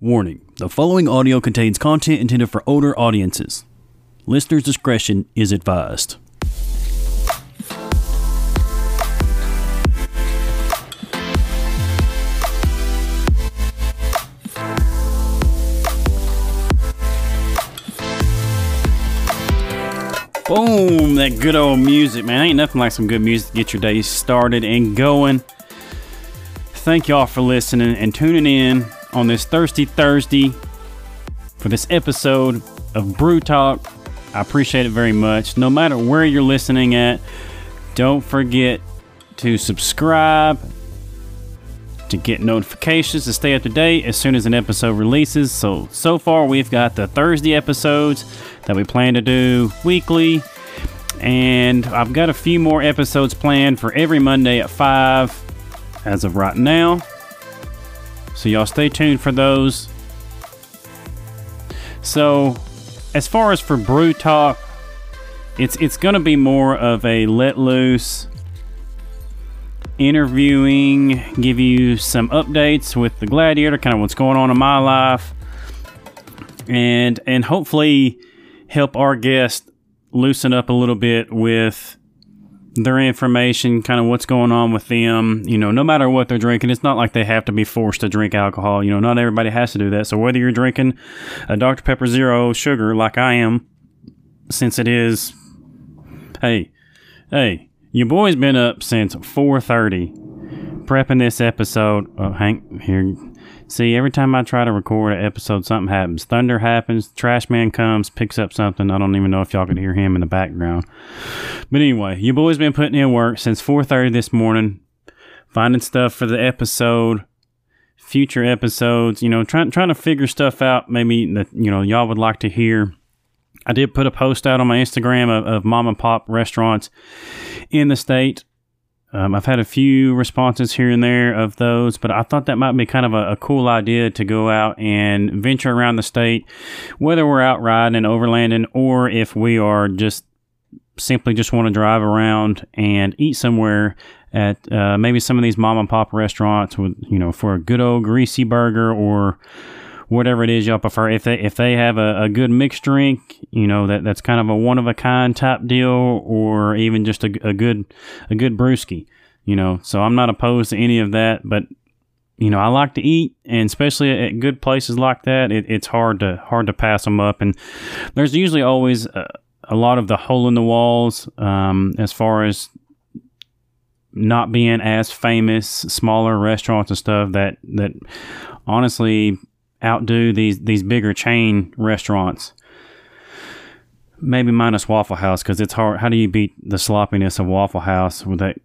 Warning the following audio contains content intended for older audiences. Listener's discretion is advised. Boom! That good old music, man. Ain't nothing like some good music to get your day started and going. Thank y'all for listening and tuning in on this Thirsty Thursday for this episode of Brew Talk. I appreciate it very much. No matter where you're listening at, don't forget to subscribe to get notifications to stay up to date as soon as an episode releases. So, so far we've got the Thursday episodes that we plan to do weekly. And I've got a few more episodes planned for every Monday at 5 as of right now. So, y'all stay tuned for those. So, as far as for Brew Talk, it's, it's to be more of a let loose interviewing, give you some updates with the Gladiator, kind of what's going on in my life, and and hopefully help our guest loosen up a little bit with their information, kind of what's going on with them. You know, no matter what they're drinking, it's not like they have to be forced to drink alcohol. You know, not everybody has to do that. So whether you're drinking a Dr. Pepper Zero sugar like I am, since it is, hey, hey, your boy's been up since 4:30 prepping this episode. Oh, Hank, here. See, every time I try to record an episode, something happens. Thunder happens. Trash man comes, picks up something. I don't even know if y'all could hear him in the background. But anyway, you boy's been putting in work since 4:30 this morning, finding stuff for the episode, future episodes. You know, trying trying to figure stuff out. Maybe that you know y'all would like to hear. I did put a post out on my Instagram of, of mom and pop restaurants in the state. Um, I've had a few responses here and there of those, but I thought that might be kind of a, a, cool idea to go out and venture around the state, whether we're out riding and overlanding or if we are just simply just want to drive around and eat somewhere at uh, maybe some of these mom and pop restaurants with you know for a good old greasy burger or whatever it is y'all prefer. If they if they have a, a good mixed drink, you know that that's kind of a one of a kind type deal, or even just a, a good a good brewski, you know. So I'm not opposed to any of that, but you know I like to eat, and especially at good places like that, it, it's hard to hard to pass them up. And there's usually always a, a lot of the hole in the walls um, as far as not being as famous, smaller restaurants and stuff that that honestly outdo these these bigger chain restaurants. Maybe minus Waffle House because it's hard. How do you beat the sloppiness of Waffle House with that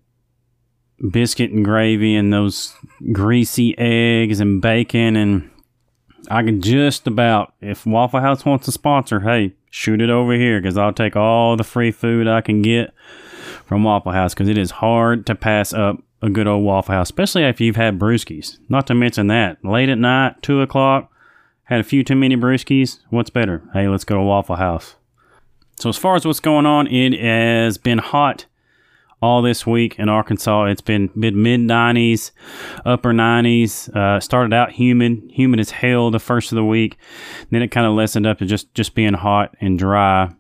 biscuit and gravy and those greasy eggs and bacon and I can just about if Waffle House wants to sponsor, hey, shoot it over here because I'll take all the free food I can get from Waffle House because it is hard to pass up a good old Waffle House, especially if you've had brewskis. Not to mention that late at night, two o'clock, had a few too many brewskis. What's better? Hey, let's go to Waffle House. So as far as what's going on, it has been hot all this week in Arkansas. It's been mid mid 90s, upper 90s. Uh, started out humid, humid as hell the first of the week. Then it kind of lessened up to just just being hot and dry.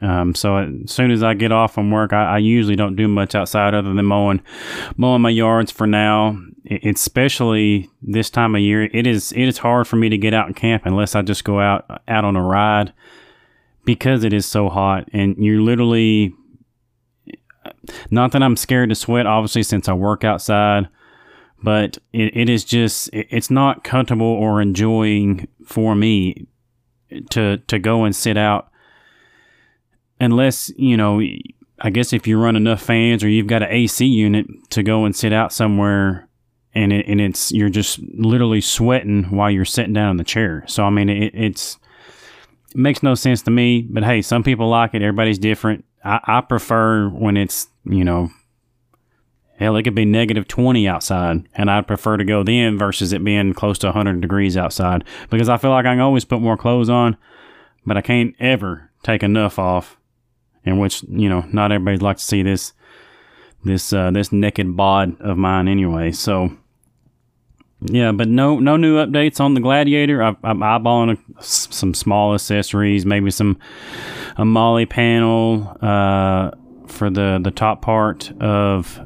Um, so as soon as I get off from work, I, I, usually don't do much outside other than mowing, mowing my yards for now. It, especially this time of year, it is it is hard for me to get out and camp unless I just go out out on a ride because it is so hot and you're literally. Not that I'm scared to sweat, obviously, since I work outside, but it, it is just it, it's not comfortable or enjoying for me to to go and sit out unless you know i guess if you run enough fans or you've got an ac unit to go and sit out somewhere and it, and it's you're just literally sweating while you're sitting down in the chair. So i mean it, it's it makes no sense to me but hey some people like it. Everybody's different. I, I prefer when it's you know hell it could be negative 20 outside and i'd prefer to go then versus it being close to 100 degrees outside because i feel like i can always put more clothes on but i can't ever take enough off in which you know not everybody likes to see this this uh, this naked bod of mine anyway. So yeah, but no no new updates on the Gladiator. I, I'm eyeballing a, some small accessories, maybe some a MOLLE panel uh, for the the top part of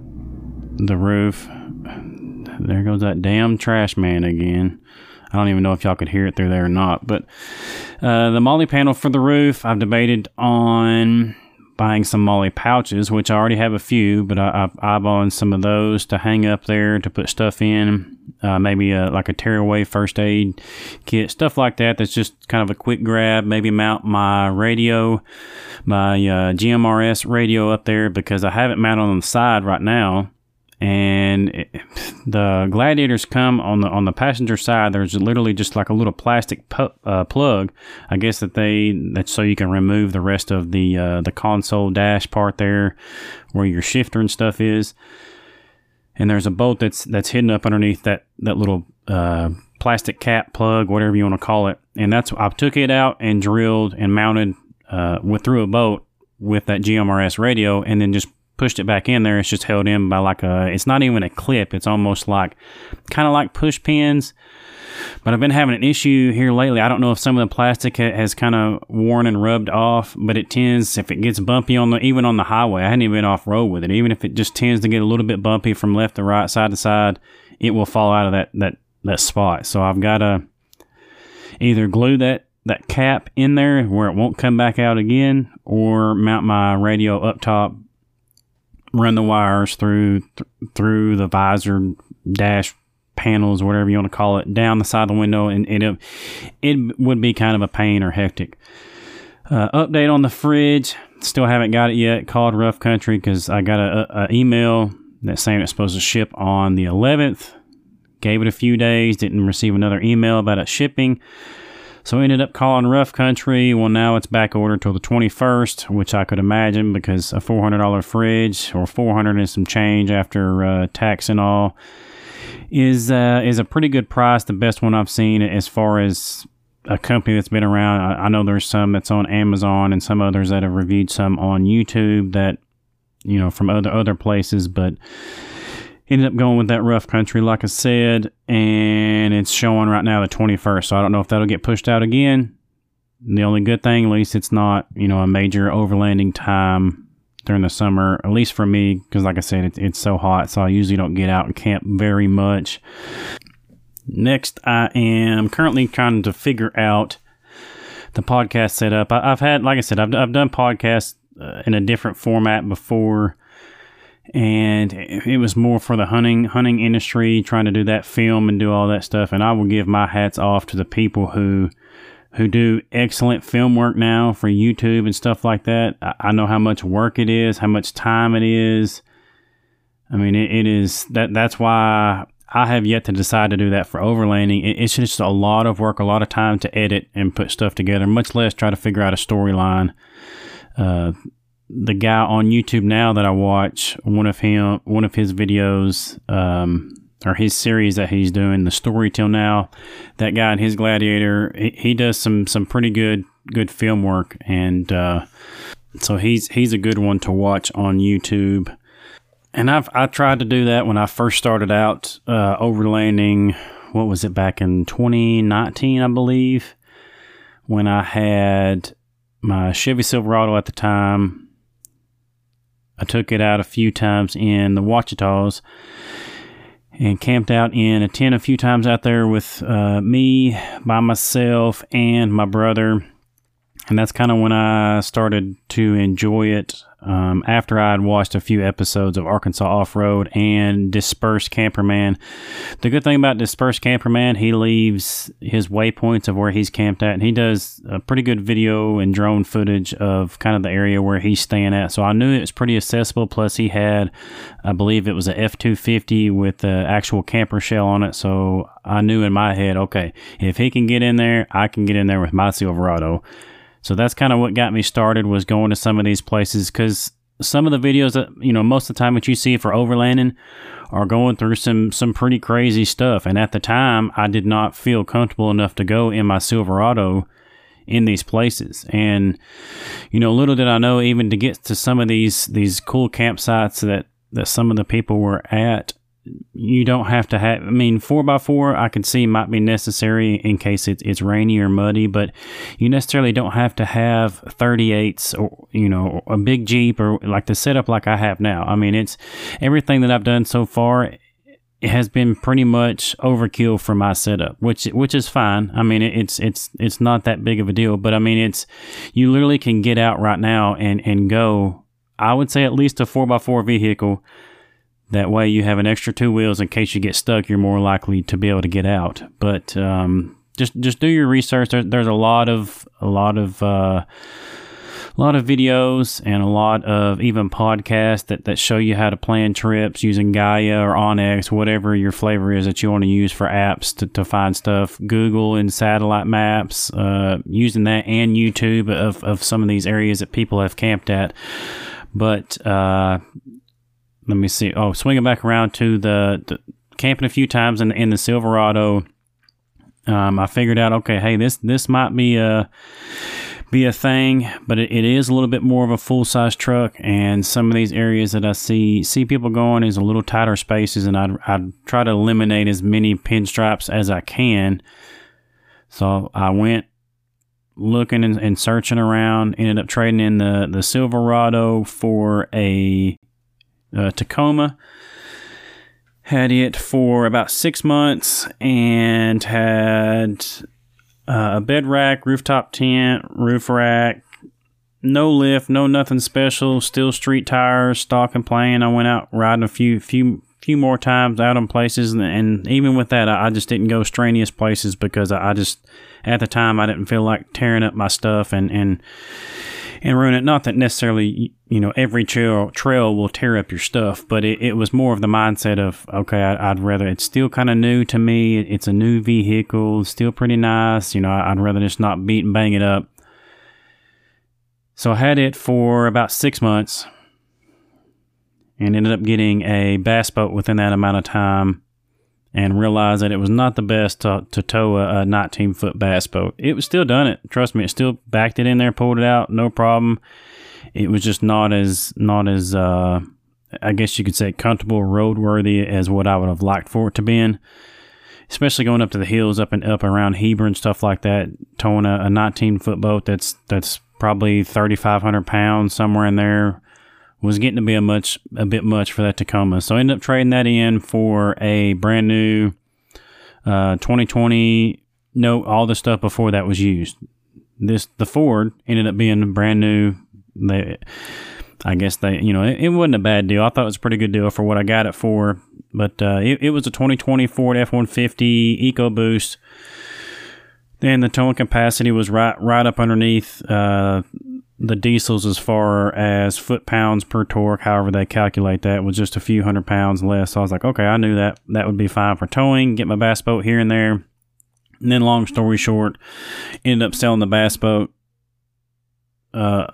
the roof. There goes that damn trash man again. I don't even know if y'all could hear it through there or not. But uh, the MOLLE panel for the roof, I've debated on buying some MOLLE pouches, which I already have a few, but I, I've eyeballing some of those to hang up there to put stuff in. Uh, maybe a, like a tearaway first aid kit, stuff like that. That's just kind of a quick grab. Maybe mount my radio, my uh, GMRS radio up there because I have it mounted on the side right now and it, the gladiators come on the on the passenger side. There's literally just like a little plastic pu- uh, plug i guess that they that's so you can remove the rest of the uh, the console dash part there where your shifter and stuff is. And there's a bolt that's that's hidden up underneath that that little uh, plastic cap plug whatever you want to call it. And that's i took it out and drilled and mounted uh, with through a bolt with that gmrs radio and then just pushed it back in there, it's just held in by like a, it's not even a clip. It's almost like, kind of like push pins. But I've been having an issue here lately. I don't know if some of the plastic has kind of worn and rubbed off, but it tends, if it gets bumpy on the, even on the highway, I hadn't even been off road with it. Even if it just tends to get a little bit bumpy from left to right, side to side, it will fall out of that, that, that spot. So I've got to either glue that that cap in there where it won't come back out again or mount my radio up top run the wires through th- through the visor dash panels, whatever you want to call it, down the side of the window, and it it would be kind of a pain or hectic. Uh, update on the fridge. Still haven't got it yet. Called Rough Country because I got a, a, email that saying it's supposed to ship on the 11th. Gave it a few days. Didn't receive another email about it shipping. So we ended up calling Rough Country. Well, now it's back ordered till the 21st, which I could imagine because a $400 fridge or 400 and some change after uh, tax and all is uh, is a pretty good price. The best one I've seen as far as a company that's been around. I, I know there's some that's on Amazon and some others that have reviewed some on YouTube that you know from other other places, but ended up going with that rough country, like I said, and it's showing right now the 21st. So I don't know if that'll get pushed out again. The only good thing, at least it's not, you know, a major overlanding time during the summer, at least for me, because like I said, it, it's so hot. So I usually don't get out and camp very much. Next, I am currently trying to figure out the podcast setup. I, have had, like I said, I've, I've done podcasts uh, in a different format before and it was more for the hunting hunting industry trying to do that film and do all that stuff. And i will give my hats off to the people who who do excellent film work now for youtube and stuff like that. I, I know how much work it is how much time it is. I mean it, it is that that's why i have yet to decide to do that for overlanding. It, it's just a lot of work a lot of time to edit and put stuff together much less try to figure out a storyline uh, the guy on YouTube now that I watch, one of him, one of his videos, um, or his series that he's doing, the story till now, that guy his gladiator, he, he does some some pretty good good film work, and uh, so he's he's a good one to watch on YouTube. And I've I tried to do that when I first started out uh, overlanding. What was it back in 2019, I believe, when I had my Chevy Silverado at the time I took it out a few times in the Ouachitas and camped out in a tent a few times out there with uh, me by myself and my brother. And that's kind of when I started to enjoy it um, after I had watched a few episodes of Arkansas Off Road and Dispersed Camperman. The good thing about Dispersed Camperman, he leaves his waypoints of where he's camped at, and he does a pretty good video and drone footage of kind of the area where he's staying at. So I knew it was pretty accessible. Plus, he had, I believe it was a F 250 with the actual camper shell on it. So I knew in my head, okay, if he can get in there, I can get in there with my Silverado. So that's kind of what got me started was going to some of these places because some of the videos that you know most of the time that you see for overlanding are going through some some pretty crazy stuff. And at the time, I did not feel comfortable enough to go in my Silverado in these places. And you know, little did I know, even to get to some of these these cool campsites that that some of the people were at you don't have to have. I mean, four by four, I can see might be necessary in case it's it's rainy or muddy, but you necessarily don't have to have 38s or you know a big Jeep or like the setup like I have now. I mean, it's everything that I've done so far. Has been pretty much overkill for my setup, which which is fine. I mean, it's it's it's not that big of a deal, but I mean, it's you literally can get out right now and and go. I would say at least a four x four vehicle that way, you have an extra two wheels in case you get stuck. You're more likely to be able to get out. But um, just just do your research. There, there's a lot of a lot of uh, a lot of videos and a lot of even podcasts that, that show you how to plan trips using Gaia or onX, whatever your flavor is that you want to use for apps to, to find stuff. Google and satellite maps, uh, using that and YouTube of, of some of these areas that people have camped at. But uh, let me see. Oh, swinging back around to the, the camping a few times in, in the Silverado. Um, I figured out, okay, hey, this this might be a be a thing, but it, it is a little bit more of a full size truck. And some of these areas that I see see people going is a little tighter spaces, and I'd I'd try to eliminate as many pinstripes as I can. So I went looking and, and searching around. Ended up trading in the the Silverado for a uh, Tacoma. Had it for about six months and had uh, a bed rack, rooftop tent, roof rack, no lift, no nothing special. Still street tires, stock and plain. I went out riding a few few few more times out on places, and, and even with that, I, I, just didn't go strenuous places because I, I, just at the time I didn't feel like tearing up my stuff and and and ruin it. Not that necessarily, you know, every trail trail will tear up your stuff, but it, it was more of the mindset of, okay, I, would rather, it's still kind of new to me. It's a new vehicle, still pretty nice. You know, I'd rather just not beat and bang it up. So I had it for about six months and ended up getting a bass boat within that amount of time and realized that it was not the best to, to tow a, a 19 foot bass boat. It was still done it. Trust me, it still backed it in there, pulled it out, no problem. It was just not as not as uh, I guess you could say comfortable, roadworthy as what I would have liked for it to be in. Especially going up to the hills, up and up around Heber and stuff like that. Towing a, a 19 foot boat that's that's probably 3,500 pounds somewhere in there was getting to be a much a bit much for that Tacoma. So I ended up trading that in for a brand new uh, 2020. No, all the stuff before that was used. This the Ford ended up being brand new. They, I guess they, you know, it, it wasn't a bad deal. I thought it was a pretty good deal for what I got it for. But uh, it, it was a 2020 Ford F150 EcoBoost. Then the towing capacity was right right up underneath uh, the diesels as far as foot pounds per torque, however they calculate that, was just a few hundred pounds less. So I was like, okay, I knew that that would be fine for towing, get my bass boat here and there. And then, long story short, ended up selling the bass boat. Uh,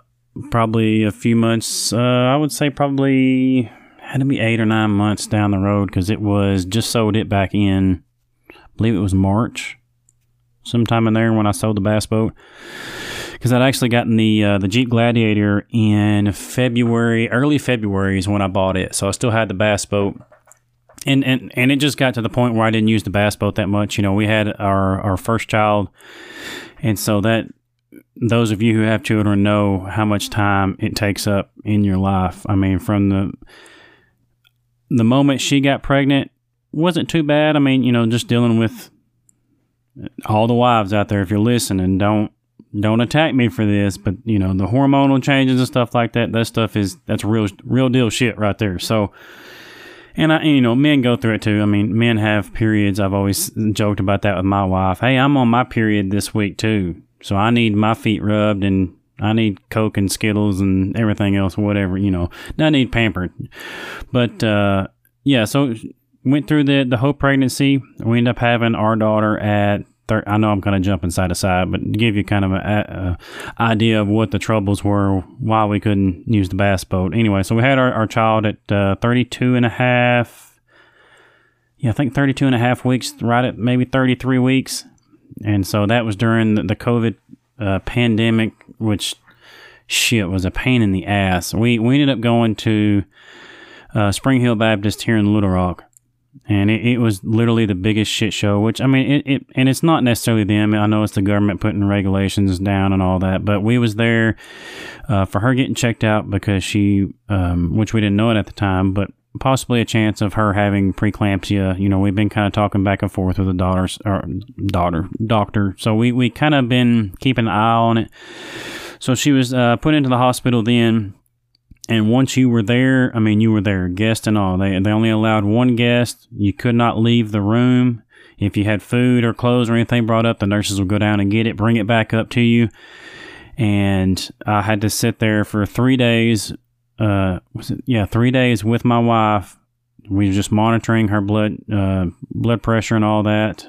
probably a few months. Uh, I would say probably had to be eight or nine months down the road because it was just sold it back in. I believe it was March, sometime in there when I sold the bass boat because I'd actually gotten the uh, the Jeep Gladiator in February, early February is when I bought it. So I still had the bass boat. And, and and it just got to the point where I didn't use the bass boat that much. You know, we had our, our first child, and so that those of you who have children know how much time it takes up in your life. I mean, from the the moment she got pregnant wasn't too bad. I mean, you know, just dealing with all the wives out there. If you're listening, don't don't attack me for this, but you know the hormonal changes and stuff like that. That stuff is that's real real deal shit right there. So, and I you know men go through it too. I mean, men have periods. I've always joked about that with my wife. Hey, I'm on my period this week too, so I need my feet rubbed and I need Coke and Skittles and everything else, whatever you know. I need pampered, but uh, yeah. So went through the the whole pregnancy. We ended up having our daughter at I know I'm kind of jumping side to side, but to give you kind of an idea of what the troubles were, why we couldn't use the bass boat. Anyway, so we had our, our child at uh, 32 and a half. Yeah, I think 32 and a half weeks, right at maybe 33 weeks. And so that was during the, the COVID uh, pandemic, which shit was a pain in the ass. We, we ended up going to uh, Spring Hill Baptist here in Little Rock and it, it, was literally the biggest shit show. Which I mean, it, it and it's not necessarily them. I know it's the government putting regulations down and all that, but we was there uh, for her getting checked out because she, um, which we didn't know it at the time, but possibly a chance of her having preeclampsia. You know, we've been kind of talking back and forth with the daughter's or daughter doctor, so we we kind of been keeping an eye on it. So she was uh, put into the hospital then and once you were there, I mean, you were there, guest and all. They, they only allowed one guest. You could not leave the room. If you had food or clothes or anything brought up, the nurses would go down and get it, bring it back up to you. And I had to sit there for three days. Uh, was it? Yeah, three days with my wife. We were just monitoring her blood, uh, blood pressure and all that.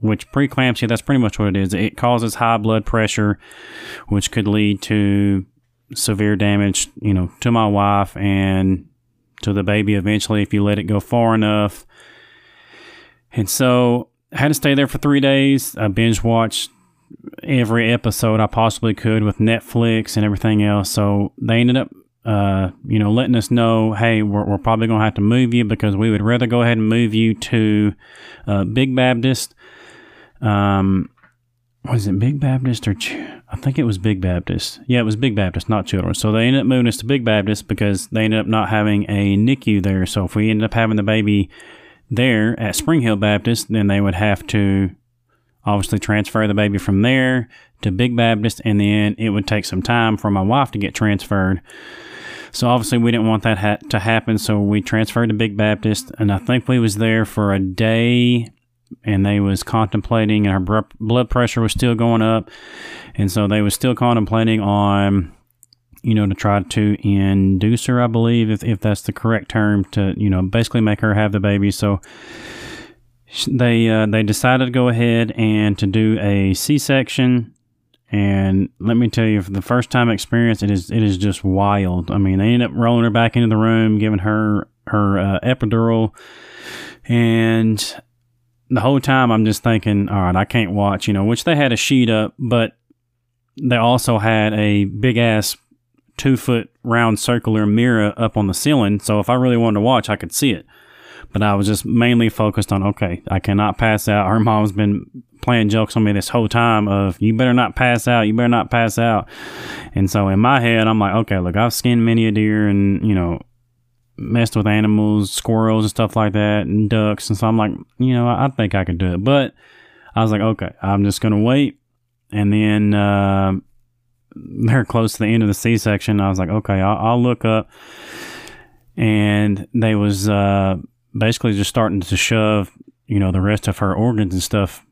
Which preeclampsia, that's pretty much what it is. It causes high blood pressure, which could lead to severe damage, you know, to my wife and to the baby eventually if you let it go far enough. And so I had to stay there for three days. I binge watched every episode I possibly could with Netflix and everything else. So they ended up, uh, you know, letting us know, hey, we're, we're probably going to have to move you because we would rather go ahead and move you to uh, Big Baptist. Um, was it Big Baptist or Ch- I think it was Big Baptist. Yeah, it was Big Baptist, not Children's. So they ended up moving us to Big Baptist because they ended up not having a NICU there. So if we ended up having the baby there at Spring Hill Baptist, then they would have to obviously transfer the baby from there to Big Baptist, and then it would take some time for my wife to get transferred. So obviously we didn't want that ha- to happen, so we transferred to Big Baptist, and I think we was there for a day and they was contemplating and her blood pressure was still going up. And so they was still contemplating on you know to try to induce her i believe if, if that's the correct term to you know basically make her have the baby. So they uh, they decided to go ahead and to do a c-section. And let me tell you for the first time experience it is it is just wild. I mean they end up rolling her back into the room giving her her uh, epidural. And the whole time I'm just thinking, all right, I can't watch, you know, which they had a sheet up, but they also had a big ass two foot round circular mirror up on the ceiling. So if I really wanted to watch, I could see it. But I was just mainly focused on, okay, I cannot pass out. Her mom's been playing jokes on me this whole time of, you better not pass out. You better not pass out. And so in my head, I'm like, okay, look, I've skinned many a deer and, you know, messed with animals, squirrels and stuff like that, and ducks. And so I'm like, you know, I, think I could do it. But I was like, okay, I'm just gonna wait. And then uh, they're close to the end of the C-section. I was like, okay, I'll, I'll look up. And they was uh, basically just starting to shove, you know, the rest of her organs and stuff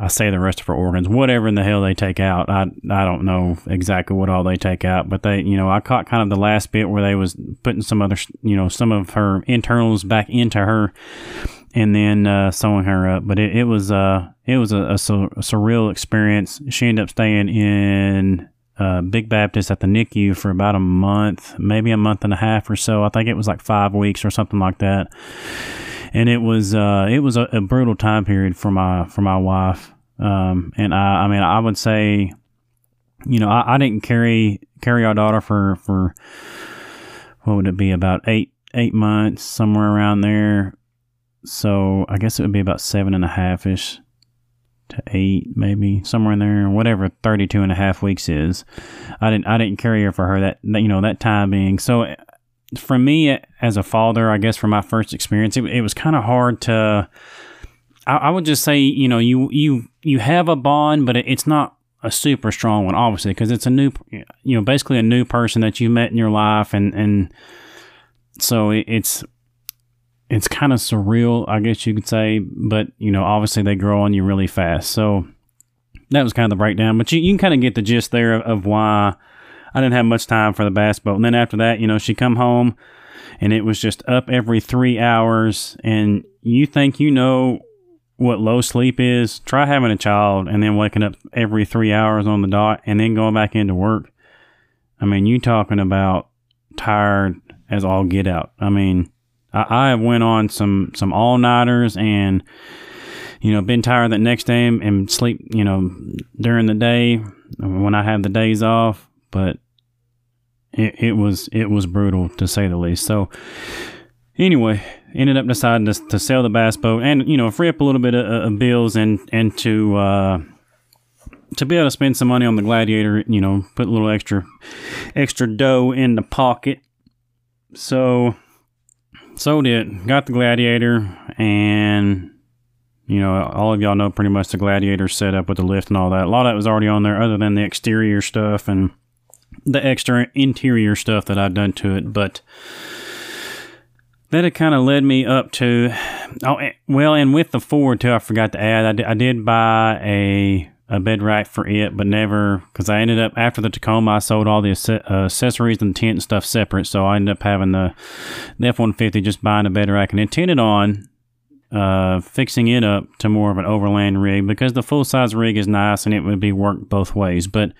I say the rest of her organs, whatever in the hell they take out. I I don't know exactly what all they take out, but they, you know, I caught kind of the last bit where they was putting some other, you know, some of her internals back into her, and then uh, sewing her up. But it, it was uh it was a, a, a, surreal experience. She ended up staying in uh, Big Baptist at the NICU for about a month, maybe a month and a half or so. I think it was like five weeks or something like that and it was uh, it was a, a, brutal time period for my for my wife. Um, and I, I mean, I would say, you know, I, I didn't carry carry our daughter for for what would it be about eight eight months somewhere around there. So I guess it would be about seven and a half ish to eight, maybe somewhere in there, whatever 32 and a half weeks is. I didn't, I didn't carry her for her that, you know, that time being. So for me as a father, I guess for my first experience, it, it was kind of hard to. I, I, would just say, you know, you you you have a bond, but it, it's not a super strong one, obviously, because it's a new, you know, basically a new person that you met in your life, and and so it, it's it's kind of surreal, I guess you could say. But you know, obviously they grow on you really fast, so that was kind of the breakdown. But you, you can kind of get the gist there of, of why I didn't have much time for the basketball. And then after that, you know, she come home and it was just up every three hours. And you think you know what low sleep is? Try having a child and then waking up every three hours on the dot and then going back into work. I mean, you talking about tired as all get out. I mean, I, I went on some some all nighters and you know been tired that next day and sleep you know during the day when I have the days off but it, it was it was brutal to say the least. So anyway, ended up deciding to, to sell the bass boat and you know free up a little bit of, of bills and and to uh, to be able to spend some money on the gladiator you know put a little extra extra dough in the pocket so sold it got the gladiator and you know all of y'all know pretty much the gladiator setup with the lift and all that a lot of that was already on there other than the exterior stuff and the extra interior stuff that i've done to it but that had kind of led me up to oh well and with the ford too i forgot to add i did, I did buy a a bed rack for it but never because i ended up after the tacoma i sold all the uh, accessories and tent and stuff separate so i ended up having the, the f-150 just buying a bed rack and intended on uh, fixing it up to more of an overland rig because the full size rig is nice and it would be worked both ways but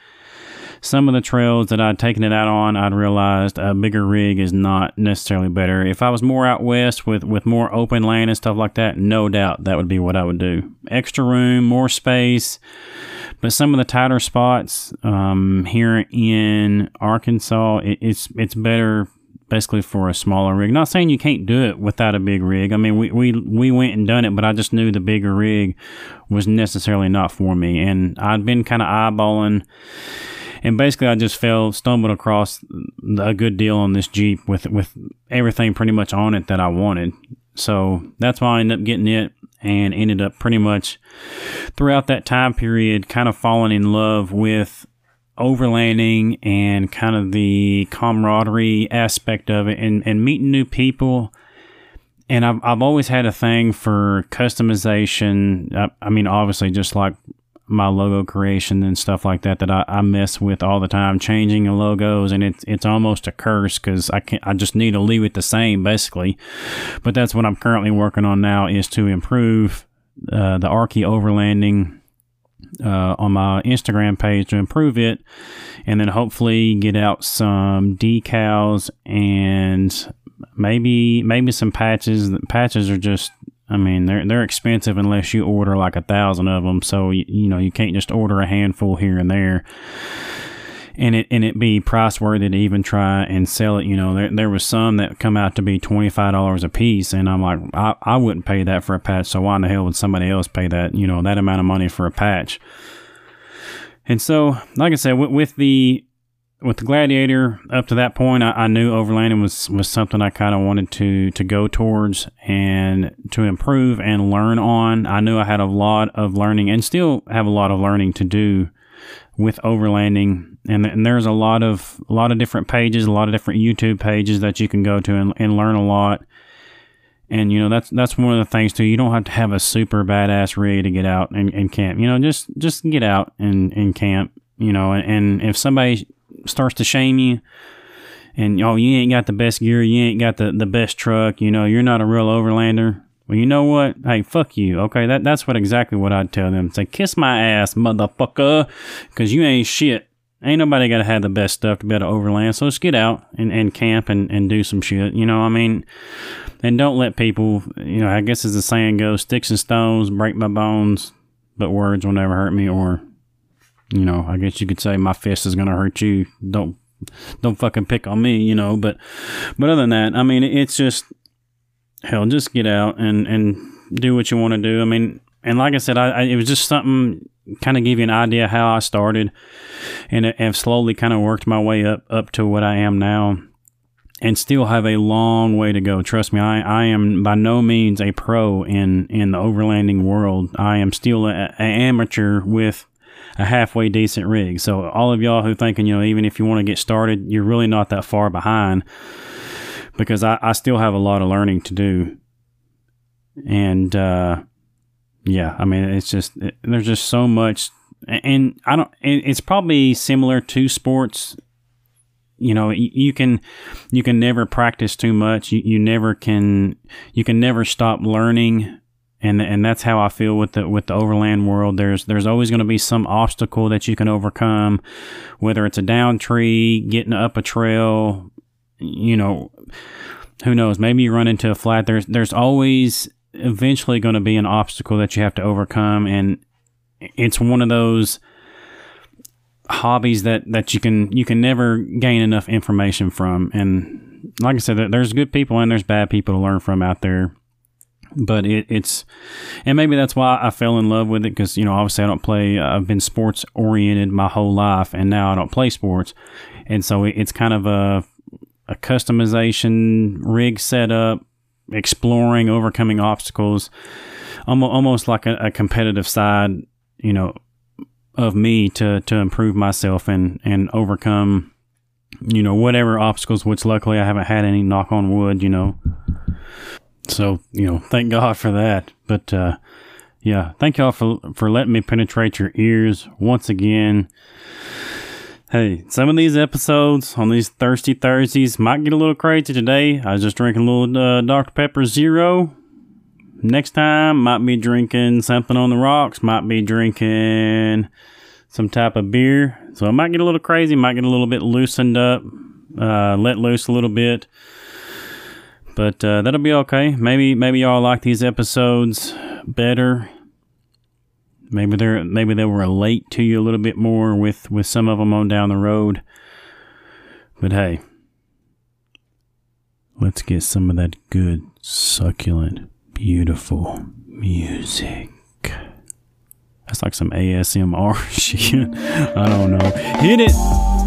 some of the trails that I'd taken it out on, I'd realized a bigger rig is not necessarily better. If I was more out west with, with more open land and stuff like that, no doubt that would be what I would do. Extra room, more space, but some of the tighter spots um, here in Arkansas, it, it's it's better basically for a smaller rig. Not saying you can't do it without a big rig. I mean, we, we, we went and done it, but I just knew the bigger rig was necessarily not for me. And I'd been kind of eyeballing and basically I just fell stumbled across a good deal on this Jeep with with everything pretty much on it that I wanted. So that's why I ended up getting it and ended up pretty much throughout that time period kind of falling in love with overlanding and kind of the camaraderie aspect of it and, and meeting new people. And I've, I've always had a thing for customization. I, I mean, obviously, just like my logo creation and stuff like that that I, I mess with all the time, changing the logos, and it's it's almost a curse because I can I just need to leave it the same basically. But that's what I'm currently working on now is to improve uh, the Arky overlanding uh, on my Instagram page to improve it, and then hopefully get out some decals and maybe maybe some patches. Patches are just I mean, they're they're expensive unless you order like a thousand of them. So you, you know you can't just order a handful here and there, and it and it be price worthy to even try and sell it. You know, there there was some that come out to be twenty five dollars a piece, and I'm like, I, I wouldn't pay that for a patch. So why in the hell would somebody else pay that? You know, that amount of money for a patch. And so, like I said, with, with the with the Gladiator, up to that point, I, I knew overlanding was, was something I kind of wanted to to go towards and to improve and learn on. I knew I had a lot of learning and still have a lot of learning to do with overlanding. And, and there's a lot of a lot of different pages, a lot of different YouTube pages that you can go to and, and learn a lot. And you know that's that's one of the things too. You don't have to have a super badass rig to get out and, and camp. You know, just just get out and, and camp. You know, and, and if somebody starts to shame you. And oh you ain't got the best gear. You ain't got the, the best truck. You know you're not a real overlander. Well you know what? Hey fuck you. Okay? That that's what exactly what i'd tell them. Say kiss my ass motherfucker because you ain't shit. Ain't nobody gotta have the best stuff to be able to overland. So let's get out and, and camp and, and do some shit. You know i mean? And don't let people you know i guess as the saying goes sticks and stones break my bones but words will never hurt me or you know, I guess you could say my fist is going to hurt you. Don't don't fucking pick on me, you know. But but other than that, I mean, it's just hell. Just get out and and do what you want to do. I mean, and like I said, I, I it was just something kind of give you an idea how I started, and have slowly kind of worked my way up up to what I am now. And still have a long way to go. Trust me, I, I am by no means a pro in, in the overlanding world. I am still an amateur with a halfway decent rig. So all of y'all who thinking, you know, even if you want to get started, you're really not that far behind because I, I still have a lot of learning to do. And, uh, yeah, I mean, it's just, it, there's just so much. And I don't, it's probably similar to sports you know you can you can never practice too much you, you never can you can never stop learning and and that's how I feel with the with the overland world. There's there's always going to be some obstacle that you can overcome, whether it's a down tree, getting up a trail, you know, who knows? Maybe you run into a flat. There's there's always eventually going to be an obstacle that you have to overcome, and it's one of those hobbies that that you can you can never gain enough information from and like I said, there's good people and there's bad people to learn from out there. But it, it's, and maybe that's why I fell in love with it because, you know, obviously I don't play, I've been sports oriented my whole life and now I don't play sports. And so it's kind of a, a customization, rig setup, exploring, overcoming obstacles, almost like a, a competitive side, you know, of me to, to improve myself and, and overcome you know, whatever obstacles, which luckily I haven't had any knock on wood, you know. So, you know, thank God for that. But, uh, yeah, thank y'all for, for letting me penetrate your ears once again. Hey, some of these episodes on these Thirsty Thursdays might get a little crazy today. I was just drinking a little uh, Dr. Pepper Zero. Next time, might be drinking something on the rocks, might be drinking some type of beer. So I might get a little crazy, might get a little bit loosened up, uh, let loose a little bit. But uh, that'll be okay. Maybe maybe y'all like these episodes better. Maybe they're maybe they were late to you a little bit more with with some of them on down the road. But hey, let's get some of that good, succulent, beautiful music. That's like some ASMR shit. I don't know. Hit it.